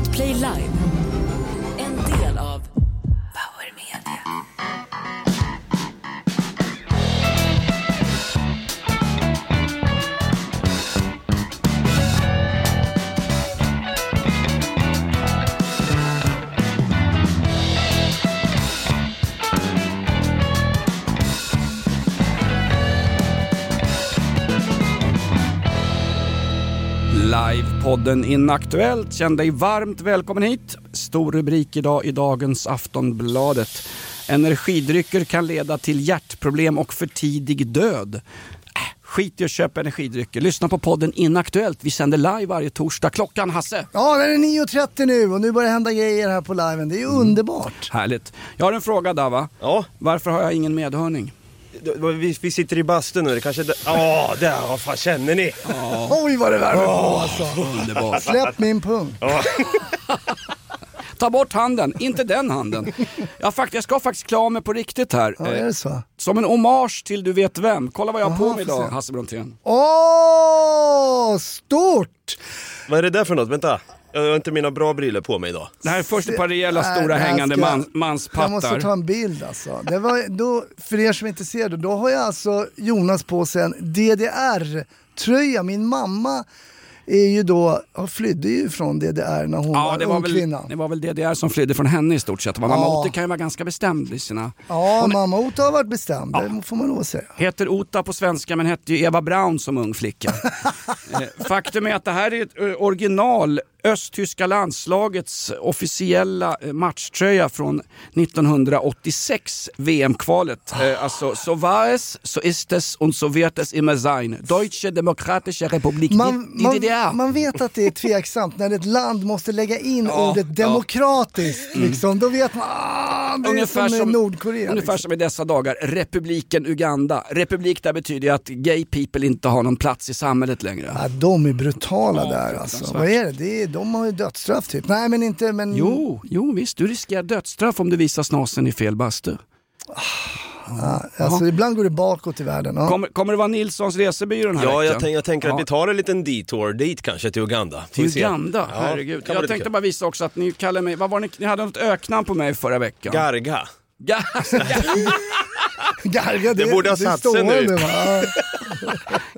Podplay Live. Livepodden Inaktuellt. Känn dig varmt välkommen hit. Stor rubrik idag i dagens Aftonbladet. Energidrycker kan leda till hjärtproblem och för tidig död. Äh, skit i att köpa energidrycker. Lyssna på podden Inaktuellt. Vi sänder live varje torsdag. Klockan, Hasse? Ja, den är 9.30 nu och nu börjar det hända grejer här på liven. Det är ju underbart. Härligt. Jag har en fråga Dava. Ja, Varför har jag ingen medhörning? Vi, vi sitter i bastun nu, det kanske... Ja, där, vad fan känner ni? Oj vad det värmer på alltså. Underbart. Släpp min pung. Ta bort handen, inte den handen. Jag, fakt- jag ska faktiskt klä av mig på riktigt här. Ja, är Eh, det så? Som en hommage till du vet vem. Kolla vad jag har på mig idag, se. Hasse Brontén. Åh, stort! Vad är det där för något? Vänta. Jag har inte mina bra briller på mig idag. Det här är först ett par rejäla Nej, stora det här hängande ska- man, Jag måste manspattar. ta en bild alltså. Det var, då, för er som inte ser det, då har jag alltså Jonas på sig en DDR-tröja. Min mamma är ju då, hon flydde ju från DDR när hon Ja, var det var, ung väl, kvinna. det var väl DDR som flydde från henne i stort sett. Mamma Ja. Ote kan ju vara ganska bestämd i sina... Ja, Hon mamma Ota har varit bestämd, det får man lov att säga. heter Ota på svenska men hette ju Eva Braun som ung flicka. Eh, Faktum är att det här är ett eh, original östtyska landslagets officiella eh, matchtröja från 1986 VM-kvalet. Eh, Alltså, so war es, so ist es und so wird es immer sein. Deutsche Demokratische Republik, Man, DDR. man, man vet att det är tveksamt när ett land måste lägga in Ja, ordet ja. demokratiskt. Liksom. Då vet man, ah, det är Ungefär som, som, Nordkorea. ungefär liksom. som i dessa dagar, republiken Uganda. Republik där betyder att gay people inte har någon plats i samhället längre. Ja, de är brutala Ja, där alltså. Vad är det? det är, de har ju dödsstraff typ. Nej men inte, men... Jo, jo visst, du riskerar dödsstraff om du visar snasen i fel bastu. Ja, alltså, ibland går det bakåt i världen. Ja. Kommer, kommer det vara Nilssons resebyrå den här Ja, jag, tänk, jag tänker Ja. att vi tar en liten detour dit kanske till Uganda. Till. Uganda, Ja, herregud. Jag tänkte bara visa också att ni kallar mig, vad var ni, ni hade något öknamn på mig förra veckan. Garga. Ga- Garga, det, Det borde ha satt sig nu. Ja.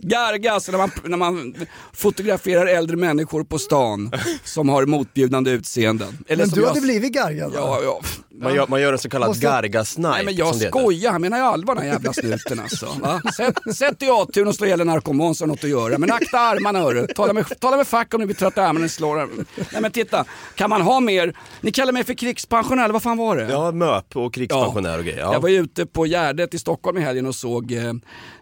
Garga, alltså när man, när man fotograferar äldre människor på stan som har motbjudande utseenden. Eller Men som du jag- hade blivit gargad? Ja, ja. Man gör, man gör en så kallad Måste- garga-snipe Nej men jag skojar, han menar ju allvar den jävla snuten alltså. Va? Sätt, sätt i A-turen och slå ihjäl en narkoman så har något att göra. Men akta armarna hörru. Tala med, tala med fack om ni blir trötta i armarna och slår. Nej men titta, kan man ha mer? Ni kallar mig för krigspensionär, eller vad fan var det? Ja, MÖP och krigspensionär och grejer. Ja. Jag var ju ute på Gärdet i Stockholm i helgen och såg eh,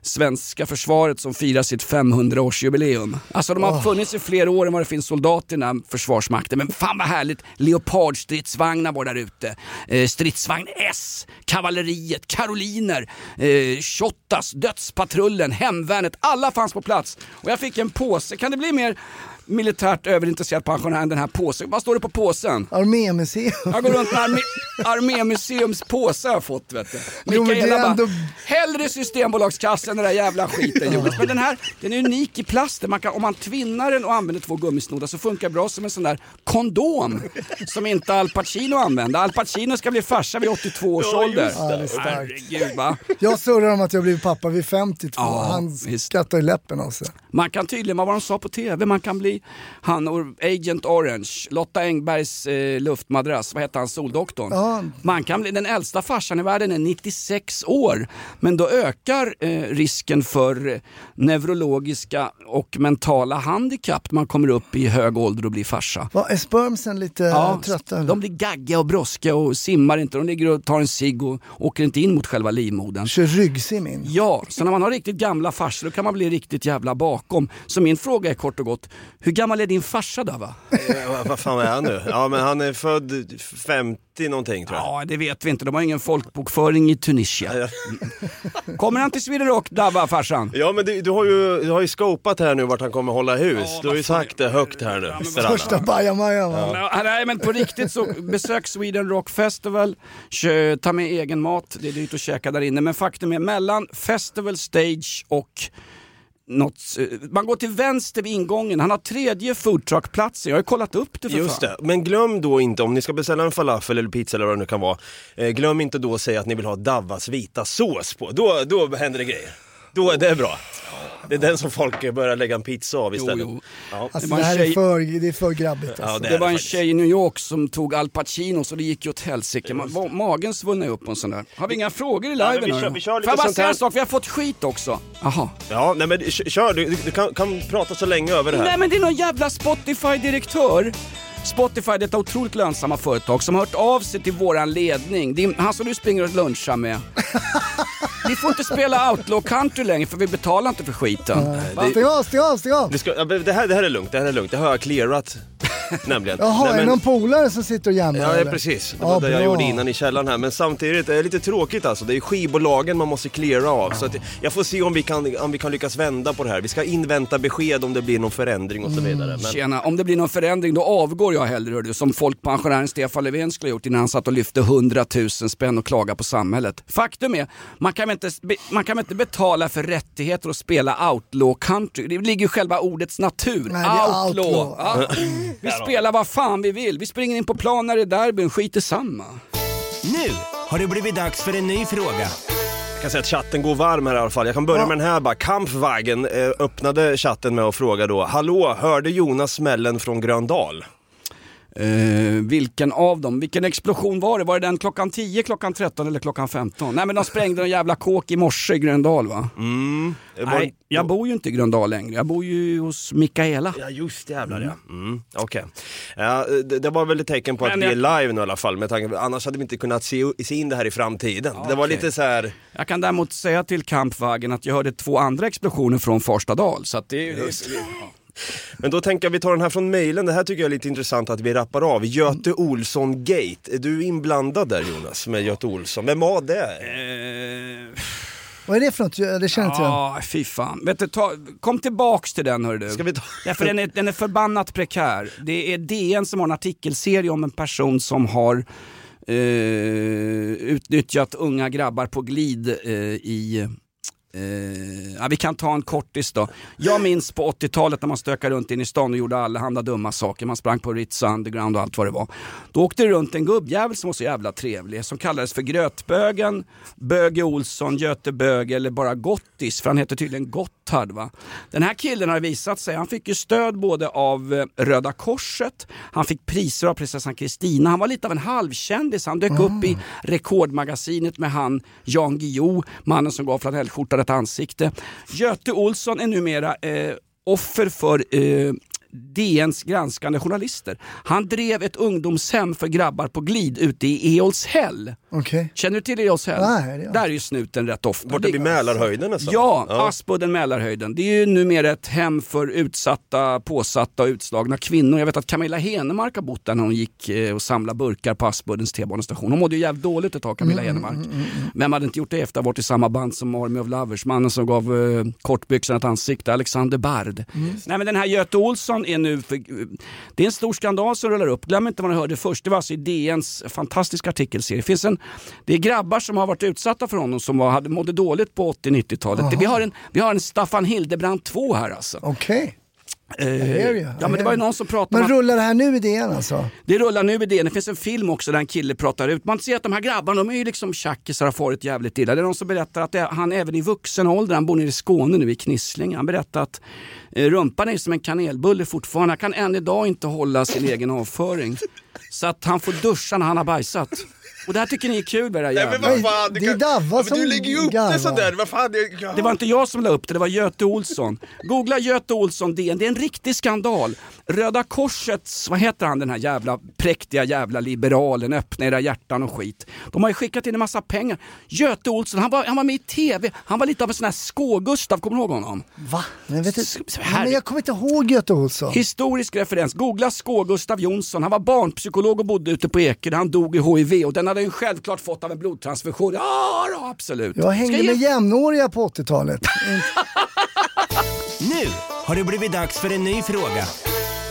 svenska försvaret som firar sitt 500-årsjubileum. Alltså de har funnits i flera år än vad det finns soldater i den här försvarsmakten. Men fan vad härligt! Leopardstridsvagnar var där ute. Eh, stridsvagn S, kavalleriet, karoliner, eh, Shottaz, dödspatrullen, hemvärnet. Alla fanns på plats. Och jag fick en påse. Kan det bli mer militärt överintresserad pensionär än den här påsen? Vad står det på påsen? Armémuseum. Jag går runt med armé, Armémuseums påse har jag fått vet du. Jo, men det är Mikaela bara, ändå- hellre Systembolagskassan än den där jävla skiten Jonas. Men den här, den är unik i plast. Man kan, om man tvinnar den och använder två gummisnoddar så funkar det bra som en sån där kondom. Som inte Al Pacino använde. Al Pacino ska bli farsa vid 82 års Ja, ålder. Ja, det är starkt. Herregud va. Jag surrar om att jag blivit pappa vid 52. Ja, Han visst. skrattar i läppen av sig. Man kan tydligen, vad var de sa på TV, man kan bli han Agent Orange, Lotta Engbergs eh, luftmadrass, vad heter han, Soldoktorn. Ja. Man kan bli, den äldsta farsan i världen är 96 år. Men då ökar eh, risken för eh, neurologiska och mentala handikapp man kommer upp i hög ålder och blir farsa. Vad, är spermsen lite Ja, trötta? eller? de blir gaggiga och bråskiga och simmar inte. De ligger och tar en cigg och åker inte in mot själva livmodern. Kör ryggsim in. Ja, så när man har riktigt gamla farsor då kan man bli riktigt jävla bakom. Så min fråga är kort och gott, hur gammal är din farsa då va? Eh, vad- fan är han nu? Ja, men han är född 50 någonting tror jag. Ja, det vet vi inte. De har ingen folkbokföring i Tunisien. Kommer han till Sweden Rock, Dabba, farsan? Ja men du, du, har ju, du har ju scopat här nu vart han kommer hålla hus. Ja, du har ju sagt det högt här nu. Serrano. Första bajamajan va? Ja, nej men på riktigt så besök Sweden Rock Festival, Kö, ta med egen mat, det är dyrt att käka där inne. Men faktum är mellan Festival Stage och något, man går till vänster vid ingången, han har tredje foodtruckplatsen, jag har ju kollat upp det för Just fan. det, men glöm då inte om ni ska beställa en falafel eller pizza eller vad det nu kan vara. Eh, glöm inte då att säga att ni vill ha Davas vita sås på. Då, då händer det grejer. Då är det bra. Det är den som folk börjar lägga en pizza av istället. Jo, jo. Ja. Alltså var det en här är tjej- för, det är för grabbigt alltså. det är Det var en faktiskt. tjej i New York som tog Al Pacino så det gick ju åt helsike. Man- Magen svullnade upp på en sån där. Har vi inga frågor i Ja, liven vi nu kör- då? vi kör lite Får jag bara säga en sak? Vi har fått skit också. Jaha. Ja, nej men kör du, du kan, kan prata så länge över det här. Nej men det är någon jävla Spotify-direktör. Spotify, detta otroligt lönsamma företag som har hört av sig till våran ledning. Det är han som du springer och lunchar med. Vi får inte spela outlaw country längre för vi betalar inte för skiten. Stäng av, stäng av, stäng av! Ska, här, det här är lugnt, det här är lugnt. Det har jag clearat. nämligen. Jaha, Nej, är det men- någon polare som sitter och jammar Ja, ja eller? precis. Det Ja, var det jag gjorde innan i källaren här. Men samtidigt är det lite tråkigt alltså. Det är skivbolagen man måste cleara av. Så att jag får se om vi, kan, om vi kan lyckas vända på det här. Vi ska invänta besked om det blir någon förändring och så vidare. Men, Tjena, om det blir någon förändring då avgår jag hellre hör du, som folkpensionären Stefan Löfven skulle ha gjort innan han satt och lyfte 100 000 spänn och klagade på samhället. Faktum är, man kan väl inte, be- man kan väl inte betala för rättigheter att spela outlaw country. Det ligger ju i själva ordets natur. Nej, är outlaw. outlaw. Ja. Vi spelar vad fan vi vill. Vi springer in på plan när det är derbyn, skit i samma. Nu har det blivit dags för en ny fråga. jag kan säga att chatten går varm här i alla fall. Jag kan börja Ja. med den här bara. Kampwagen eh, öppnade chatten med att fråga då. Hallå, hörde Jonas smällen från Gröndal? Eh, vilken av dem? Vilken explosion var det? Var det den klockan 10, klockan 13 eller klockan 15? Nej men de sprängde en jävla kåk i morse i Gröndal va? Mm. Nej, jag bor ju inte i Gröndal längre. Jag bor ju hos Mikaela. Ja just jävlar ja. Mm, Okej. Ja, det, det var väl ett tecken på att Men vi är jag- live nu i alla fall. Med tanke, annars hade vi inte kunnat se, se in det här i framtiden. Det var lite så här. Jag kan däremot säga till Kampwagen att jag hörde två andra explosioner från Farstadal. Så att det, det, Men då tänker jag vi tar den här från mejlen. Det här tycker jag är lite intressant att vi rappar av. Göte Olsson Gate. Är du inblandad där Jonas med Göte Olsson? Vem var det? eh, Vad är det för något? Det känner inte jag. Ja, fy fan. Vet du, ta, kom tillbaks till den hör du. Ska vi ta- Därför den är, den är förbannat prekär. Det är DN som har en artikelserie om en person som har eh, utnyttjat unga grabbar på glid eh, i Eh, ja, vi kan ta en kortis då. Jag minns på 80-talet när man stökade runt in i stan och gjorde allehanda dumma saker. Man sprang på Ritz Underground och allt vad det var. Då åkte det runt en gubbjävel som var så jävla trevlig som kallades för Grötbögen, Böge Olsson, Göte Böge eller bara Gottis för han heter tydligen Gotthard. Va? Den här killen har visat sig, han fick ju stöd både av eh, Röda Korset, han fick priser av prinsessan Kristina, han var lite av en halvkändis. Han dök upp i Rekordmagasinet med han Jan Guillou, mannen som gav flanellskjortan ett ansikte. Göte Olsson är numera eh, offer för eh, DNs granskande journalister. Han drev ett ungdomshem för grabbar på glid ute i Eolshäll. Okej. Känner du till Eolshäll? Nej, jag Där är ju snuten rätt ofta. Borta vid Mälarhöjden nästan? Ja, Aspudden Mälarhöjden. Det är ju numera ett hem för utsatta, påsatta och utslagna kvinnor. Jag vet att Camilla Henemark har bott där när hon gick eh, och samlade burkar på Aspuddens T-banestation. Hon mådde ju jävligt dåligt ett tag, Camilla Henemark. Vem hade inte gjort det efter att ha varit i samma band som Army of Lovers? Mannen som gav eh, kortbyxorna ett ansikte, Alexander Bard. Nej men den här Göte Olsson är nu, för, det är en stor skandal som rullar upp. Glöm inte vad ni hörde först, det var alltså i DNs fantastiska artikelserie. Det, finns en, det är grabbar som har varit utsatta för honom som var, hade, mådde dåligt på 80-90-talet. Vi har, en, vi har en Staffan Hildebrand 2 här alltså. Okej. Eh, ja men det var ju någon som pratade Men rullar det här nu i DN alltså? det rullar nu i det. Det finns en film också där en kille pratar ut. Man ser att de här grabbarna, de är ju liksom tjackisar och har farit jävligt illa. Det är någon som berättar att det, han även i vuxen ålder, han bor nere i Skåne nu i Knislinge, han berättar att eh, rumpan är som en kanelbulle fortfarande. Han kan än idag inte hålla sin egen avföring. Så att han får duscha när han har bajsat. Och det här tycker ni är kul med det här Nej, men vad fan, Det är Davva som Du lägger ju upp garvar. det sådär, vad fan. Det, ja. Det var inte jag som la upp det, det var Göte Olsson. Googla Göte Olsson DN, det är en riktig skandal. Röda Korsets, vad heter han den här jävla präktiga jävla liberalen, öppna era hjärtan och skit. De har ju skickat in en massa pengar. Göte Olsson, han var, han var med i TV, han var lite av en sån här Skå-Gustav, kommer du ihåg honom? Va? Men, vet du, men jag kommer inte ihåg Göte Olsson. Historisk referens, googla Skå-Gustav Jonsson, han var barnpsykolog och bodde ute på Eker, han dog i HIV och den hade han ju självklart fått av en blodtransfusion. Ja, då, absolut. Jag hängde Ska med jämnåriga på 80-talet. Nu har det blivit dags för en ny fråga.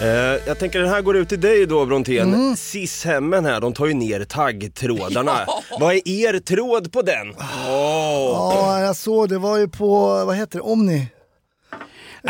Eh, jag tänker den här går ut till dig då Brontén. Mm. SIS-hemmen här, de tar ju ner taggtrådarna. Vad är er tråd på den? Ja, jag såg det var ju på, vad heter det, Omni?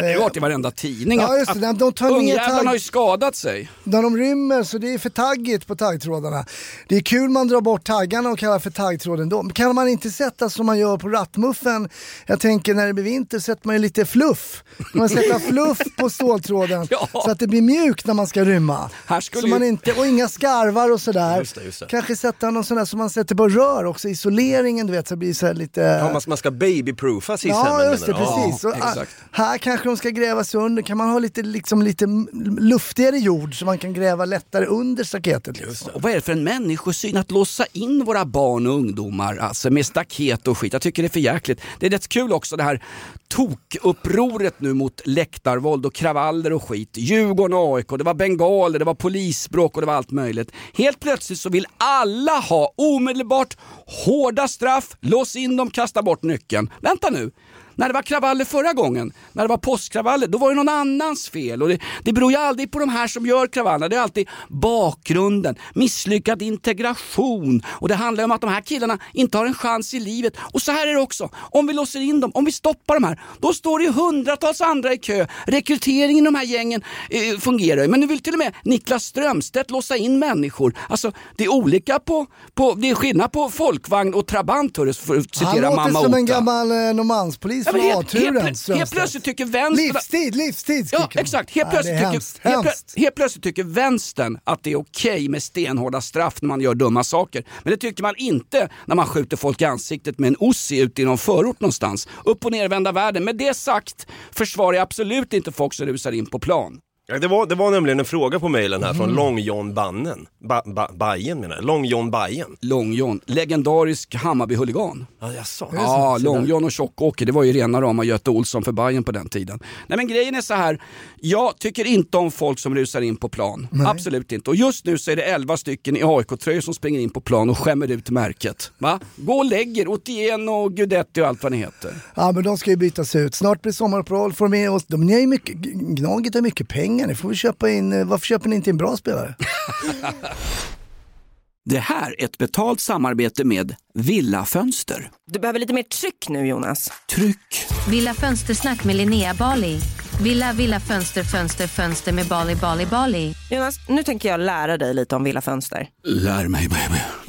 Det har varit i varenda tidning Ja, just det. att De tar ner tagg- har ju skadat sig. när de rymmer så det är för taggigt på taggtrådarna. Det är kul man drar bort taggarna och kallar för taggtråden då. Men kan man inte sätta som man gör på rattmuffen? Jag tänker när det blir vinter sätter man ju lite fluff. Kan man sätta fluff på ståltråden Ja. så att det blir mjukt när man ska rymma. Här skulle så man ju- inte, och inga skarvar och sådär. Just det, just det. Kanske sätta någon sån där som man sätter på rör också, isoleringen du vet så blir så lite... Ja, man, ska babyproofa Sisseln. Ja just det, menar precis. Ja, ah, här kanske de ska grävas under, kan man ha lite, liksom, lite luftigare jord så man kan gräva lättare under staketet. Liksom. Och vad är det för en människosyn att låsa in våra barn och ungdomar alltså med staket och skit? Jag tycker det är för jäkligt. Det är rätt kul också det här tokupproret nu mot läktarvåld och kravaller och skit. Djurgården och AIK, det var bengaler, det var polisbråk och det var allt möjligt. Helt plötsligt så vill alla ha omedelbart hårda straff, lås in dem, kasta bort nyckeln. Vänta nu! När det var kravaller förra gången, när det var påskkravaller, då var det någon annans fel. Och det, det beror ju aldrig på de här som gör kravallerna, det är alltid bakgrunden, misslyckad integration. Och det handlar om att de här killarna inte har en chans i livet. Och så här är det också, om vi låser in dem, om vi stoppar de här, då står det ju hundratals andra i kö. Rekryteringen i de här gängen eh, fungerar ju. Men nu vill till och med Niklas Strömstedt låsa in människor. Alltså, det är olika på, på det är skillnad på folkvagn och trabant, hörru, för att Han citera låter mamma som en Ota. gammal eh, Norrmalmspolis Men helt, helt, plötsligt tycker vänstern... Livstid, livstid Ja, exakt. Helt plötsligt, är tycker, hemskt, helt, plötsligt tycker vänstern att det är okej med stenhårda straff när man gör dumma saker. Men det tycker man inte när man skjuter folk i ansiktet med en Uzi ute i någon förort någonstans. Upp och nervända världen. Med det sagt försvarar jag absolut inte folk som rusar in på plan. Ja, det, var, det var nämligen en fråga på mejlen här Mm. från Long John Bannen. Ba, ba, Bajen menar jag. Long John Bajen. Lång-John, legendarisk Hammarby-huligan. Ja, jaså? Ja, Lång-John och Tjock-Åke, det var ju rena rama Göte Olsson för Bayern på den tiden. Nej men grejen är så här, jag tycker inte om folk som rusar in på plan. Absolut inte. Och just nu så är det 11 stycken i AIK-tröjor som springer in på plan och skämmer ut märket. Va? Gå och lägg er, Otieno och Gudetti och allt vad ni heter. Ja men de ska ju bytas ut. Snart blir sommaruppehåll. Får de med oss. De, ni har ju mycket, Gnaget har mycket pengar. Ni får köpa in, eh, varför köper ni inte in bra spelare? Det här är ett betalt samarbete med Villa Fönster. Du behöver lite mer tryck nu Jonas. Tryck! Villa Fönstersnack med Linnea Bali. Villa, villa, fönster, fönster, fönster med Bali, Bali, Bali. Jonas, nu tänker jag lära dig lite om Villa Fönster. Lär mig baby.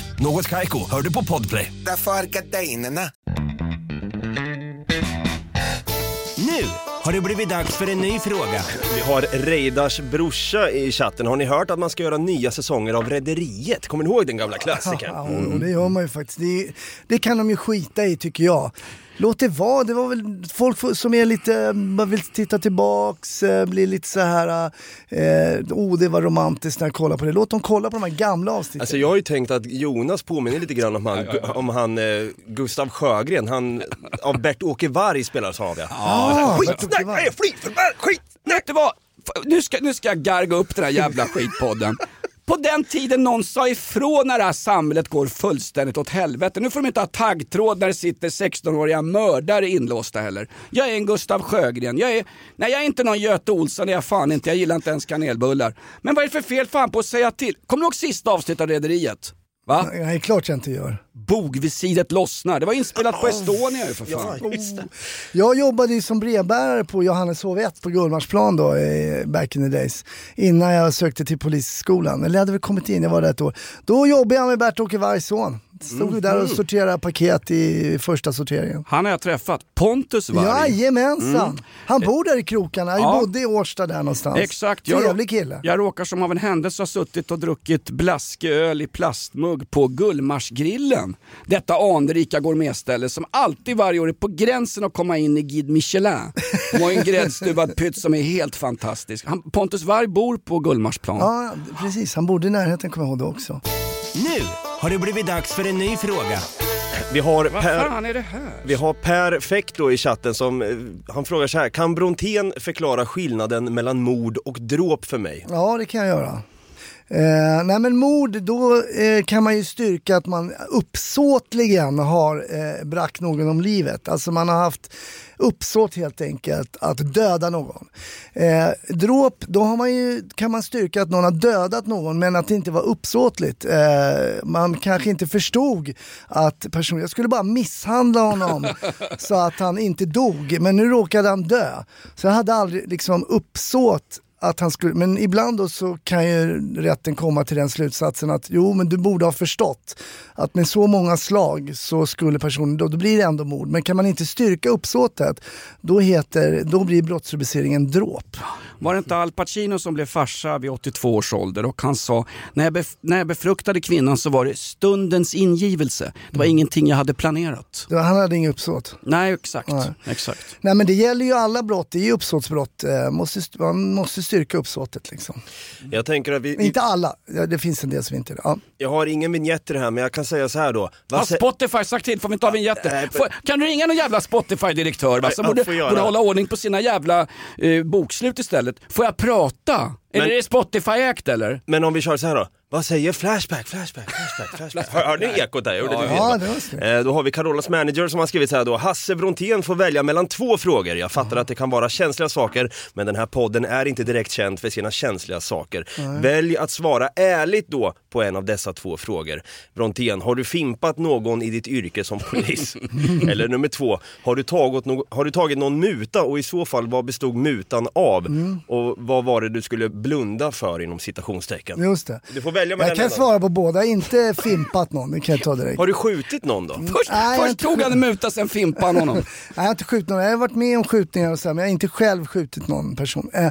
Något Kaiko, hör du på Podplay. Därför är. Nu har det blivit dags för en ny fråga. Vi har Reidars brorsa i chatten. Har ni hört att man ska göra nya säsonger av Rederiet? Kommer ni ihåg den gamla klassikern? Ja, och det gör man ju faktiskt. Det, det kan de ju skita i tycker jag. Låt det vara, det var väl folk som är lite, man vill titta tillbaks, eh, blir lite så här, eh, oh det var romantiskt när jag kollar på det. Låt dem kolla på de här gamla avsnitten. Alltså jag har ju tänkt att Jonas påminner lite grann om han, om han eh, Gustav Sjögren, han av Bert-Åke Varg spelas av ja. ah, Skitsnack, flit förbannat skit! Vet du vad? F- Nu ska, nu ska jag garga upp den här jävla skitpodden. På den tiden någon sa ifrån när det här samhället går fullständigt åt helvete. Nu får de inte ha taggtråd när det sitter 16-åriga mördare inlåsta heller. Jag är en Gustav Sjögren. Jag är, nej jag är inte någon Göte Olsson, det är jag fan inte. Jag gillar inte ens kanelbullar. Men vad är det för fel fan på att säga till? Kommer du ihåg sista avsnittet av Rederiet? Va? Nej, klart jag inte gör. Bogvisiret lossnar. Det var inspelat på Estonia ju för fan. Jag jobbade ju som brevbärare på Johanneshov 1 på Gullmarsplan då, eh, back in the days. Innan jag sökte till polisskolan. Eller jag hade väl kommit in, jag var där ett år. Då jobbade jag med Bert-Åke Vargs son. Stod där och sorterade paket i första sorteringen. Han har jag träffat. Pontus Varg. Jajamensan! Han bor där i krokarna, Ja. jag bodde i Årsta där någonstans. Exakt. Jag, Trevlig kille. Jag råkar som av en händelse ha suttit och druckit blaskeöl i plastmugg på Gullmarsgrillen. Detta anrika gourmetställe som alltid varje år är på gränsen att komma in i Guide Michelin. Har en gräddstuvad pytt som är helt fantastisk. Han, Pontus Varg bor på Gullmarsplan. Ja, precis. Han bodde i närheten kommer jag ihåg då också. Nu har det blivit dags för en ny fråga. Vi har Vad fan är det här? vi har per Fekto i chatten som, eh, han frågar så här, kan Brontén förklara skillnaden mellan mord och dråp för mig? Ja, det kan jag göra. Eh, nej men mord, då eh, kan man ju styrka att man uppsåtligen har eh, bragt någon om livet. Alltså man har haft uppsåt helt enkelt att döda någon. Eh, dråp, då har man ju, kan man styrka att någon har dödat någon men att det inte var uppsåtligt. Eh, man kanske inte förstod att personen, jag skulle bara misshandla honom så att han inte dog men nu råkade han dö. Så jag hade aldrig liksom uppsåt att han skulle, men ibland då så kan ju rätten komma till den slutsatsen att jo men du borde ha förstått att med så många slag så skulle personen, då, då blir det ändå mord. Men kan man inte styrka uppsåtet då, heter, då blir brottsrubriceringen dråp. Var det inte Al Pacino som blev farsa vid 82 års ålder och han sa när jag, bef- när jag befruktade kvinnan så var det stundens ingivelse. Det var ingenting jag hade planerat. Var- Han hade inget uppsåt. Nej, exakt. Nej. exakt. Nej men det gäller ju alla brott, det är ju uppsåtsbrott. Eh, måste, st- man måste styrka uppsåtet liksom. Jag tänker att vi, vi Inte alla, det finns en del som inte är det. Ja. jag har ingen vignett i det här men jag kan säga så här då. Har Vad Spotify sagt till? Får vi inte ha Får, kan du ringa någon jävla Spotify-direktör som borde, borde hålla ordning på sina jävla eh, bokslut istället? Får jag prata? Men- Är det Spotify-ägt eller? men om vi kör så här då. Vad säger Flashback, Flashback, Flashback, Flashback? Hör- Hörde ni ekot där? Gjorde Ja, det var. Eh, Då har vi Carolas manager som har skrivit så här då. Hasse Brontén får välja mellan två frågor. Jag fattar att det kan vara känsliga saker, men den här podden är inte direkt känd för sina känsliga saker. Välj att svara ärligt då på en av dessa två frågor. Brontén, har du fimpat någon i ditt yrke som polis? Eller nummer två, har du, tagit no- har du tagit någon muta och i så fall vad bestod mutan av? Och vad var det du skulle blunda för inom citationstecken? Just det. Du får välja med Jag kan svara på båda, inte fimpat någon, det kan jag ta direkt. Har du skjutit någon då? Först, Nej, jag först inte- tog han en muta, sen fimpade han honom. Nej, jag har inte skjutit någon. Jag har varit med om skjutningar och så, här, men jag har inte själv skjutit någon person. Eh,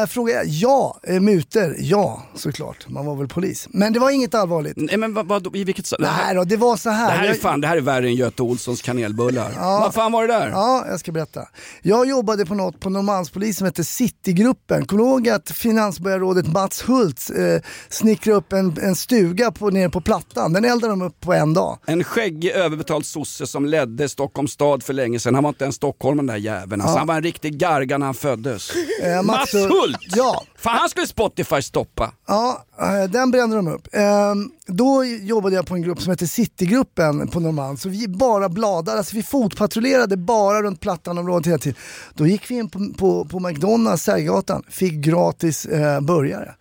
eh, fråga är, ja, eh, muter, ja såklart. Man var väl polis. Men det var inget allvarligt. Nej men vad, vad, i vilket... Det Nej här, då, det var så här. det här är Jag- fan, det här är värre än Göte Olssons kanelbullar. Vad fan var det där? Ja, jag ska berätta. Jag jobbade på något på Norrmalmspolisen som hette Citygruppen. Kommer du ihåg att finansborgarrådet Mats Hult eh, snickrade upp en, en stuga på, nere på Plattan? Den eldade de upp på en dag. En skäggig överbetald sosse som ledde Stockholms stad för länge sedan. Han var inte ens Stockholm den där jäveln. Alltså, Han var en riktig garga när han föddes. Eh, Mats Hult- Hult! Ja, Fan han skulle Spotify stoppa. Ja, eh, den brände de upp. Ehm, Då jobbade jag på en grupp som hette Citygruppen på Norrmalm. Så vi bara bladade, alltså vi fotpatrullerade bara runt Plattanområdet hela tiden. Då gick vi in på, på, på McDonalds, Sergelgatan, fick gratis eh, burgare.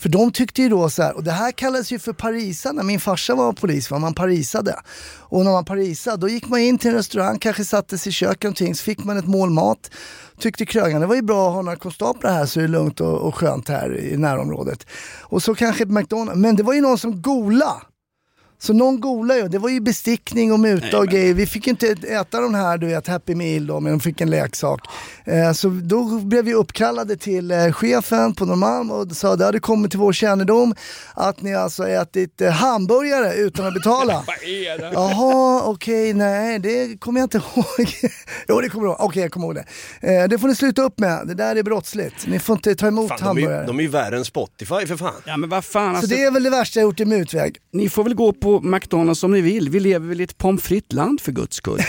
För de tyckte ju då så här, och det här kallades ju för parisa när min farsa var polis, var man parisade. Och när man parisade, då gick man in till en restaurang, kanske satte sig i köket någonting, så fick man ett mål mat. Tyckte krögaren, det var ju bra att ha några konstaplar här så är det lugnt och, och skönt här i närområdet. Och så kanske ett McDonalds, men det var ju någon som gola så någon golade ju, det var ju bestickning och muta och grejer. Vi fick inte äta den här du vet, Happy Meal då, men de fick en leksak. Eh, så då blev vi uppkallade till eh, chefen på Norrmalm och sa det hade kommit till vår kännedom att ni alltså ätit eh, hamburgare utan att betala. Vad är det? Jaha, okej, nej det kommer jag inte ihåg. jo det kommer jag ihåg, okej jag kommer ihåg det. Eh, det får ni sluta upp med, det där är brottsligt. Ni får inte ta emot Fan, de, är, hamburgare. ju- de är ju värre än Spotify för fan. Ja men vad fan Så alltså, det är väl det värsta jag gjort i mutväg. ni får väl gå på McDonalds om ni vill. Vi lever väl i ett pommes frites land för guds skull.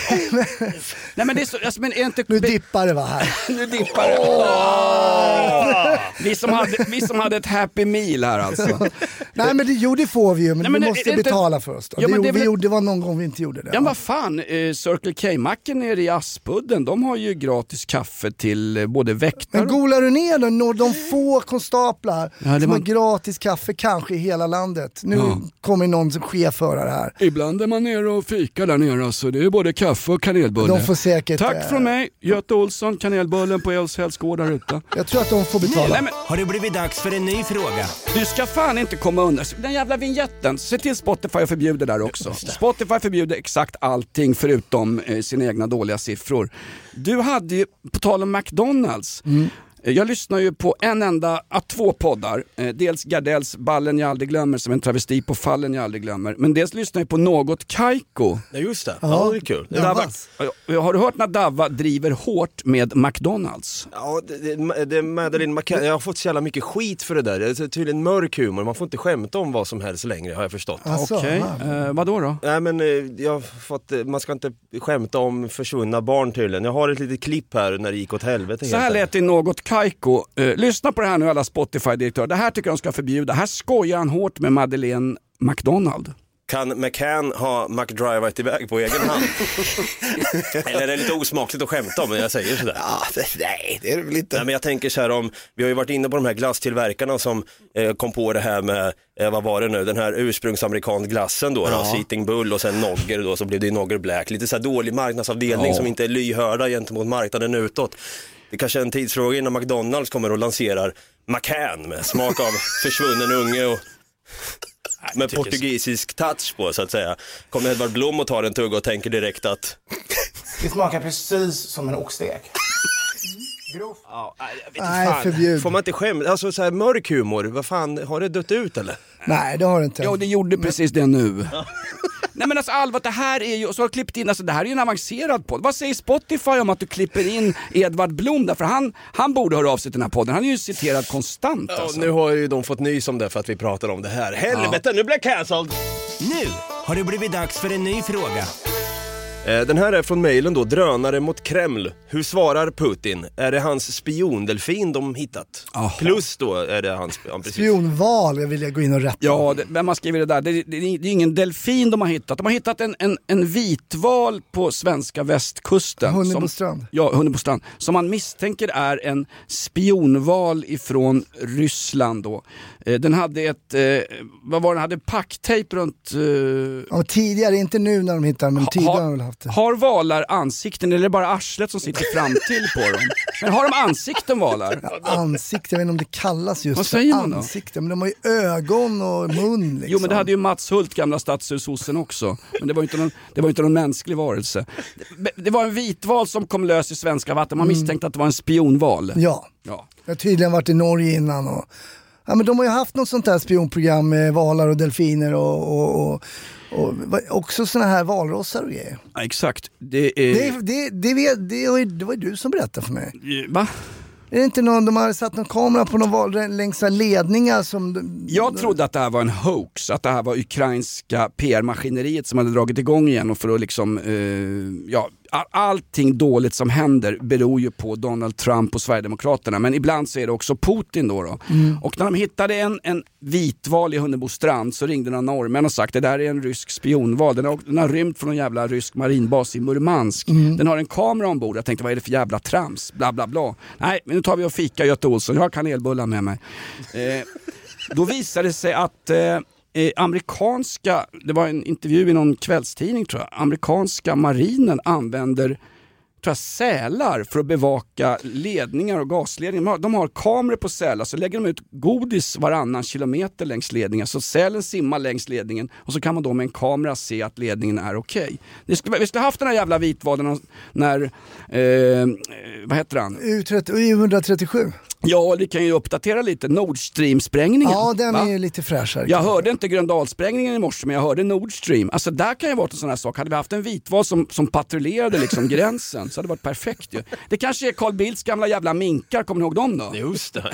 Nej men det är så, alltså, men är inte... Nu dippar det va här. nu dippar det. Vi, som hade, vi som hade ett happy meal här alltså. Nej men det, jo det får vi ju, men, Nej, men vi måste inte- betala för oss då. Ja, det, men det vi väl- gjorde, det var någon gång vi inte gjorde det. Ja men vad fan, eh, Circle K-macken nere i Aspudden, de har ju gratis kaffe till eh, både väktare Men golar du ner då, nå- de få konstaplar Ja, som var- har gratis kaffe kanske i hela landet. Nu Ja. kommer någon chefhörare här. Ibland är man nere och fikar där nere alltså. Det är både kaffe och kanelbulle. De får säkert... Tack eh, från mig, Göte Olsson, kanelbullen på Elshälls gård där ute. Jag tror att de får betala. Nej, men, Har det blivit dags för en ny fråga? du ska fan inte komma undan. Den jävla vignetten, se till Spotify och förbjuder där också. Spotify förbjuder exakt allting förutom eh, sina egna dåliga siffror. Du hade ju, på tal om McDonalds, Mm. Jag lyssnar ju på en enda, ja, två poddar. Eh, dels Gardells Ballen jag aldrig glömmer som en travesti på Fallen jag aldrig glömmer. Men dels lyssnar jag på Något Kaiko. Ja just det, ja, det är kul. Ja, Har du hört när Davva driver hårt med McDonalds? ja, det, det, det är Madeleine McCann, jag har fått så jävla mycket skit för det där. Det är tydligen mörk humor, man får inte skämta om vad som helst längre har jag förstått. Alltså, Okej, ja. eh, vadå då? Nej men eh, jag har fått, eh, man ska inte skämta om försvunna barn tydligen. Jag har ett litet klipp här när det gick åt helvete Så här lät det i något Kaiko. Eh, lyssna på det här nu alla Spotify-direktörer. Det här tycker jag de ska förbjuda. Här skojar han hårt med Madeleine McDonald. Kan McCann ha McDrivat iväg på egen hand? Eller är det lite osmakligt att skämta om när jag säger sådär? Ja, det- nej, det är det väl inte. Nej, men jag tänker så här om, vi har ju varit inne på de här glasstillverkarna som eh, kom på det här med, eh, vad var det nu, den här ursprungsamerikansk glassen då, då Sitting Bull och sen Nogger då, så blev det ju Nogger Black. Lite så här dålig marknadsavdelning Ja. som inte är lyhörda gentemot marknaden utåt. Det kanske är en tidsfråga innan McDonalds kommer och lanserar McCann med smak av försvunnen unge och med portugisisk touch på så att säga. Kommer Edvard Blom och tar en tugga och tänker direkt att Det smakar precis som en oxstek. Nej, förbjud. Får man inte skämta? Alltså så här mörk humor, vad fan, har det dött ut eller? Nej, det har det inte. Jo, det gjorde precis det nu. Nej men alltså allvarligt, det här är ju, och så har du klippt in, alltså det här är ju en avancerad podd. Vad säger Spotify om att du klipper in Edvard Blom där? För han, han borde höra av sig till den här podden, han är ju citerad konstant Ja, alltså. nu har ju de fått nys om det för att vi pratar om det här. Helvete, nu blir jag cancelled! Nu har det blivit dags för en ny fråga. Eh, Den här är från mejlen då, drönare mot Kreml. Hur svarar Putin? Är det hans spiondelfin de hittat? Jaha. Plus då är det hans... Ja, precis. Spionval jag vill jag gå in och rätta. Ja, det, vem har skrivit det där? Det, det, det är ingen delfin de har hittat. De har hittat en, en, en vitval på svenska västkusten. Hunnebostrand. Som, ja, Hunnebostrand. Som man misstänker är en spionval ifrån Ryssland då. Eh, den hade ett, eh, vad var det, den hade packtejp runt... Ja, tidigare, inte nu när de hittar men tidigare väl har, valar ansikten eller är det bara arslet som sitter framtill på dem? Men har de ansikten valar? Ansikte, jag vet inte om det kallas just Vad för säger då? ansikte, men de har ju ögon och mun liksom. Jo men det hade ju Mats Hult, gamla stadshusossen också. Men det var ju inte någon, det var inte någon mänsklig varelse. Det, det var en vitval som kom lös i svenska vatten. Man misstänkte att det var en spionval. Mm. Ja, Ja. jag har tydligen varit i Norge innan och Ja, men de har ju haft något sånt där spionprogram med valar och delfiner och, och, och, och också såna här valrossar och grejer. Ja, exakt. Det är... Det, det, det, vet- det, var ju- det var ju du som berättade för mig. Va? Är det inte någon, de har satt någon kamera på någon val, längs ledningar som... Jag trodde att det här var en hoax, att det här var ukrainska PR-maskineriet som hade dragit igång igen och för att liksom, eh, ja, allting dåligt som händer beror ju på Donald Trump och Sverigedemokraterna. Men ibland så är det också Putin då. då. Och när de hittade en, en vitval i Hunnebostrand så ringde några norrmän och sagt det där är en rysk spionval. Den har, den har rymt från en jävla rysk marinbas i Murmansk. Den har en kamera ombord. Jag tänkte vad är det för jävla trams? Bla bla bla. Nej, men nu tar vi och fika Göte Olsson. Jag har kanelbullar med mig. Eh, då visade det sig att eh, eh, amerikanska, det var en intervju i någon kvällstidning tror jag, amerikanska marinen använder tror jag, sälar för att bevaka ledningar och gasledningar. De har, de har kameror på sälar så lägger de ut godis varannan kilometer längs ledningen. Så sälen simmar längs ledningen och så kan man då med en kamera se att ledningen är okej. Det skulle- Vi skulle haft den här jävla vitvaden när, eh, eh, vad heter han? U137. Ja, vi kan ju uppdatera lite. Nord Stream-sprängningen. Ja, den va? är ju lite fräschare. Jag hörde inte Gröndalssprängningen i morse men jag hörde Nord Stream. Alltså där kan ju varit en sån här sak. Hade vi haft en vitval som, som patrullerade liksom gränsen så hade det varit perfekt ju. Det kanske är Carl Bildts gamla jävla minkar, kommer ni ihåg dem då? Just det.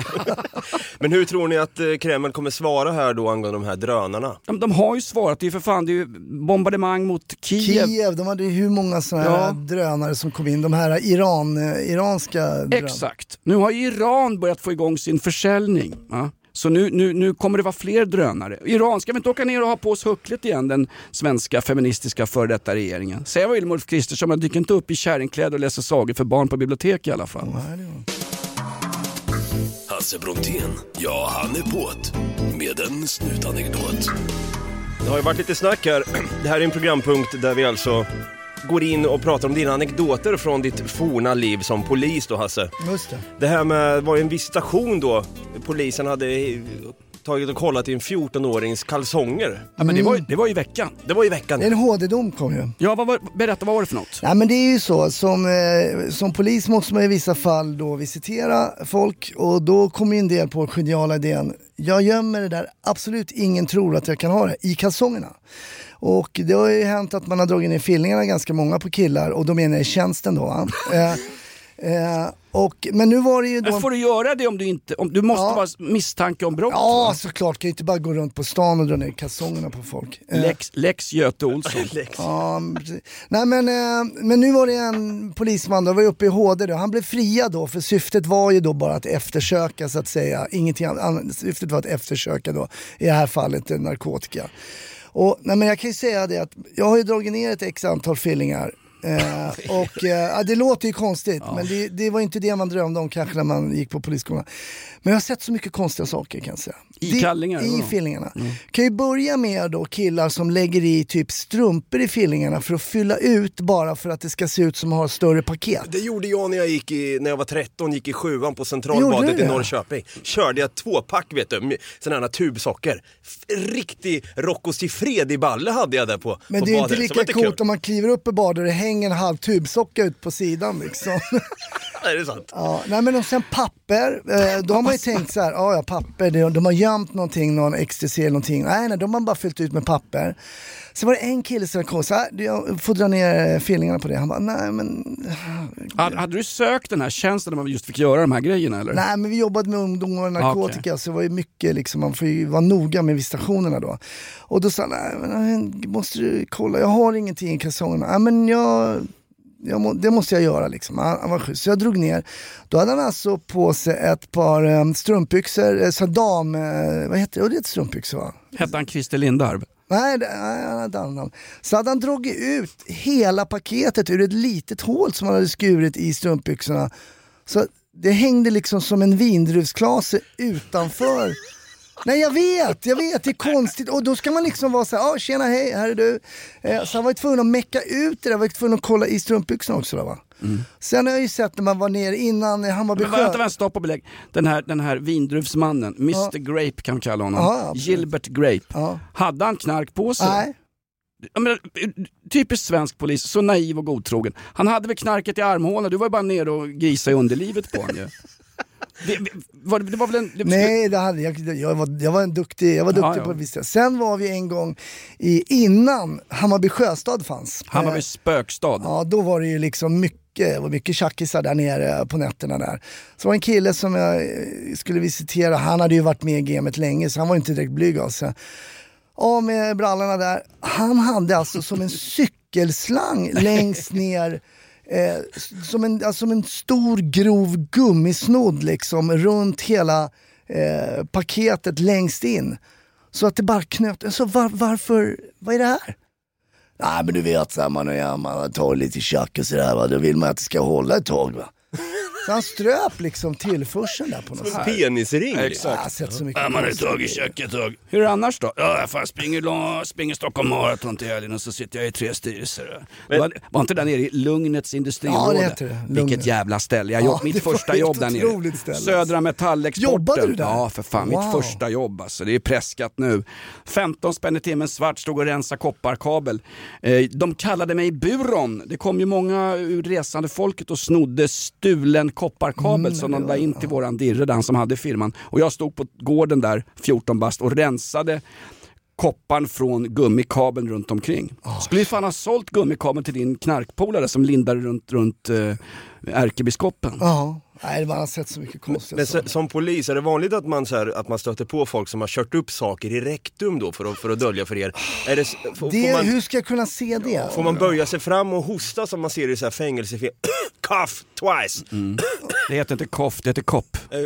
Men hur tror ni att eh, Kreml kommer svara här då angående de här drönarna? De, de har ju svarat, det är ju för fan det är ju bombardemang mot Kiev. Kiev, de hade ju hur många sådana här Ja. drönare som kom in. De här Iran, eh, iranska drönare. Exakt. Nu har ju Iran börjat få igång sin försäljning. Ja. Så nu, nu, nu kommer det vara fler drönare. Iran, ska vi inte åka ner och ha på oss hucklet igen, den svenska feministiska före detta regeringen? Säg vad Ulf Kristersson, men dyk inte upp i kärringkläder och läser sagor för barn på bibliotek i alla fall. Hasse Brontén, ja han är på't med en snutanekdot. Det har ju varit lite snack här. Det här är en programpunkt där vi alltså går in och pratar om dina anekdoter från ditt forna liv som polis då Hasse. Just det. Det här med, var ju en visitation då. Polisen hade tagit och kollat i en 14-årings kalsonger. Ja, men det, var, ju- det var ju i veckan. Det var i veckan. En HD-dom kom ju. Ja, vad var, berätta, vad var det för något? Nej men det är ju så, som, eh, som polis måste man i vissa fall då visitera folk och då kommer ju en del på geniala idén, jag gömmer det där absolut ingen tror att jag kan ha det, i kalsongerna. Och det har ju hänt att man har dragit ner fillingarna ganska många på killar och då menar jag i tjänsten då. va? Eh, eh, och, men nu var det ju då... Men får du göra det om du inte, om, du måste vara misstanke om brott? Ja va? såklart, kan ju inte bara gå runt på stan och dra ner kalsongerna på folk. Eh, Lex, Lex Göte Olsson. Ja, men precis. Nej men, eh, men nu var det en polisman, då var uppe i HD då. han blev friad då för syftet var ju då bara att eftersöka så att säga, ingenting annat. Syftet var att eftersöka då, i det här fallet narkotika. Och, nej, men jag kan ju säga det att jag har ju dragit ner ett x antal fillingar Eh, och eh, ja, det låter ju konstigt men det, det var inte det man drömde om kanske när man gick på polisskolan. Men jag har sett så mycket konstiga saker kan jag säga. I Det- kallingar, I fillingarna. Kan ju börja med då killar som lägger i typ strumpor i fillingarna för att fylla ut bara för att det ska se ut som att ha större paket. Det gjorde jag när jag, gick i, när jag var 13, gick i sjuan på Centralbadet i det? Norrköping. Körde jag två pack vet du, med sådana här tubsocker. Riktig Rocco Siffredi-balle hade jag där på, Men på det är badet. inte lika coolt om man kliver upp i badet och det hänger en halv tubsocka ut på sidan liksom. Nej, det är sant. Ja, nej men och sen papper, eh, då har man ju tänkt så här, ja ja papper, det, de har gömt någonting, någon ecstasy eller någonting. Nej nej, de har bara fyllt ut med papper. Så var det en kille som kom så här, jag får dra ner fillingarna på det. Han bara, nej men, Hade, hade du sökt den här tjänsten där man just fick göra de här grejerna eller? nej men vi jobbade med ungdomar och narkotika så det var ju mycket liksom, man får ju vara noga med visitationerna då. Och då sa han, nej men måste du kolla, jag har ingenting i kalsongerna. Nej men jag må, det måste jag göra liksom. Han, han var schysst. Så jag drog ner. Då hade han alltså på sig ett par um, strumpbyxor, eh, så dam, eh, vad heter det? Och det ett strumpbyxor va? Hette han Christer Lindarw? Nej, det, nej, han hade annat namn. Så hade han dragit ut hela paketet ur ett litet hål som han hade skurit i strumpbyxorna. Så det hängde liksom som en vindruvsklase utanför. Nej jag vet, jag vet, det är konstigt. Och då ska man liksom vara så här, ah, tjena hej, här är du. Eh, så han var ju tvungen att mecka ut det där, var ju tvungen att kolla i strumpbyxorna också då, va. Sen har jag ju sett när man var nere innan Hammarby Men vänta, vänta, stopp och belägg. Den här, den här vindruvsmannen, Mr Grape kan vi kalla honom. Ja. Gilbert Grape. Ja. Hade han knark på sig? Nej. Jag menar, typiskt svensk polis, så naiv och godtrogen. Han hade väl knarket i armhålan, du var ju bara nere och grisa i underlivet på honom ju. Det, var, det var väl en... Det, Nej, det hade jag, jag, var, jag var en duktig, jag var duktig Ja, ja. på att visa. Sen var vi en gång i, innan Hammarby sjöstad fanns. Hammarby Eh, spökstad. Ja, då var det ju liksom mycket, det var mycket tjackisar där nere på nätterna där. Så var en kille som jag eh, skulle visitera, han hade ju varit med i gamet länge så han var inte direkt blyg av sig. Av med brallorna där. Han hade alltså som en cykelslang längst ner Eh, som, en, alltså, som en stor grov gummisnodd liksom runt hela eh, paketet längst in. Så att det bara knöt. Alltså var, varför, vad är det här? Nej men du vet, så här, man, är, man tar lite tjack och sådär va, då vill man att det ska hålla ett tag va. Så han ströp liksom tillförseln där på något sätt. Penisring. Jag har Exakt. sett så mycket Ja, man är konstiga tag i tag. Hur är det annars då? Ja, jag springer, lång, springer Stockholm Marathon till helgen och så sitter jag i tre styrelser. Var, var inte där nere i Lugnets industriområde? Ja, det heter det. Lugnet. Vilket jävla ställe. Jag Ja, jobb, mitt första ett jobb där nere. ställe. Södra Metallexporten. Jobbade du där? Ja, för fan. Wow. Mitt första jobb alltså. Det är preskat nu. 15 spänn i timmen svart, stod och rensa kopparkabel. Eh, de kallade mig Buron. Det kom ju många ur resande folket och snodde stulen kopparkabel Mm, som de la in till våran dirre, den som hade firman. Och jag stod på gården där, 14 bast, och rensade kopparn från gummikabeln runt omkring. Skulle vi fan ha sålt gummikabeln till din knarkpolare som lindade runt, runt eh, ärkebiskopen? Ja, nej man har sett så mycket konstiga Men saker. som polis, är det vanligt att man, så här, att man stöter på folk som har kört upp saker i rektum då för att, för att dölja för er? Är det, får, Det, får, man, hur ska jag kunna se det? får man böja sig fram och hosta som man ser i så här fängelsefilm? Cough twice! Det heter inte koff, det heter kopp. Eh,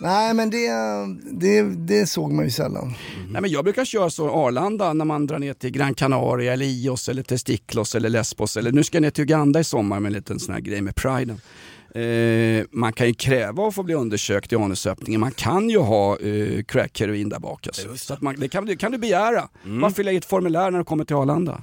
Nej men det, det, det såg man ju sällan. Nej, men jag brukar köra så Arlanda när man drar ner till Gran Canaria, eller Ios, eller Testiklos eller Lesbos. Eller nu ska jag ner till Uganda i sommar med en liten sån här grej med priden. Eh, man kan ju kräva att få bli undersökt i anusöppningen. Man kan ju ha eh, crack-heroin där bak. Alltså. Så att man, det, kan, det kan du begära. Bara fylla i ett formulär när du kommer till Arlanda.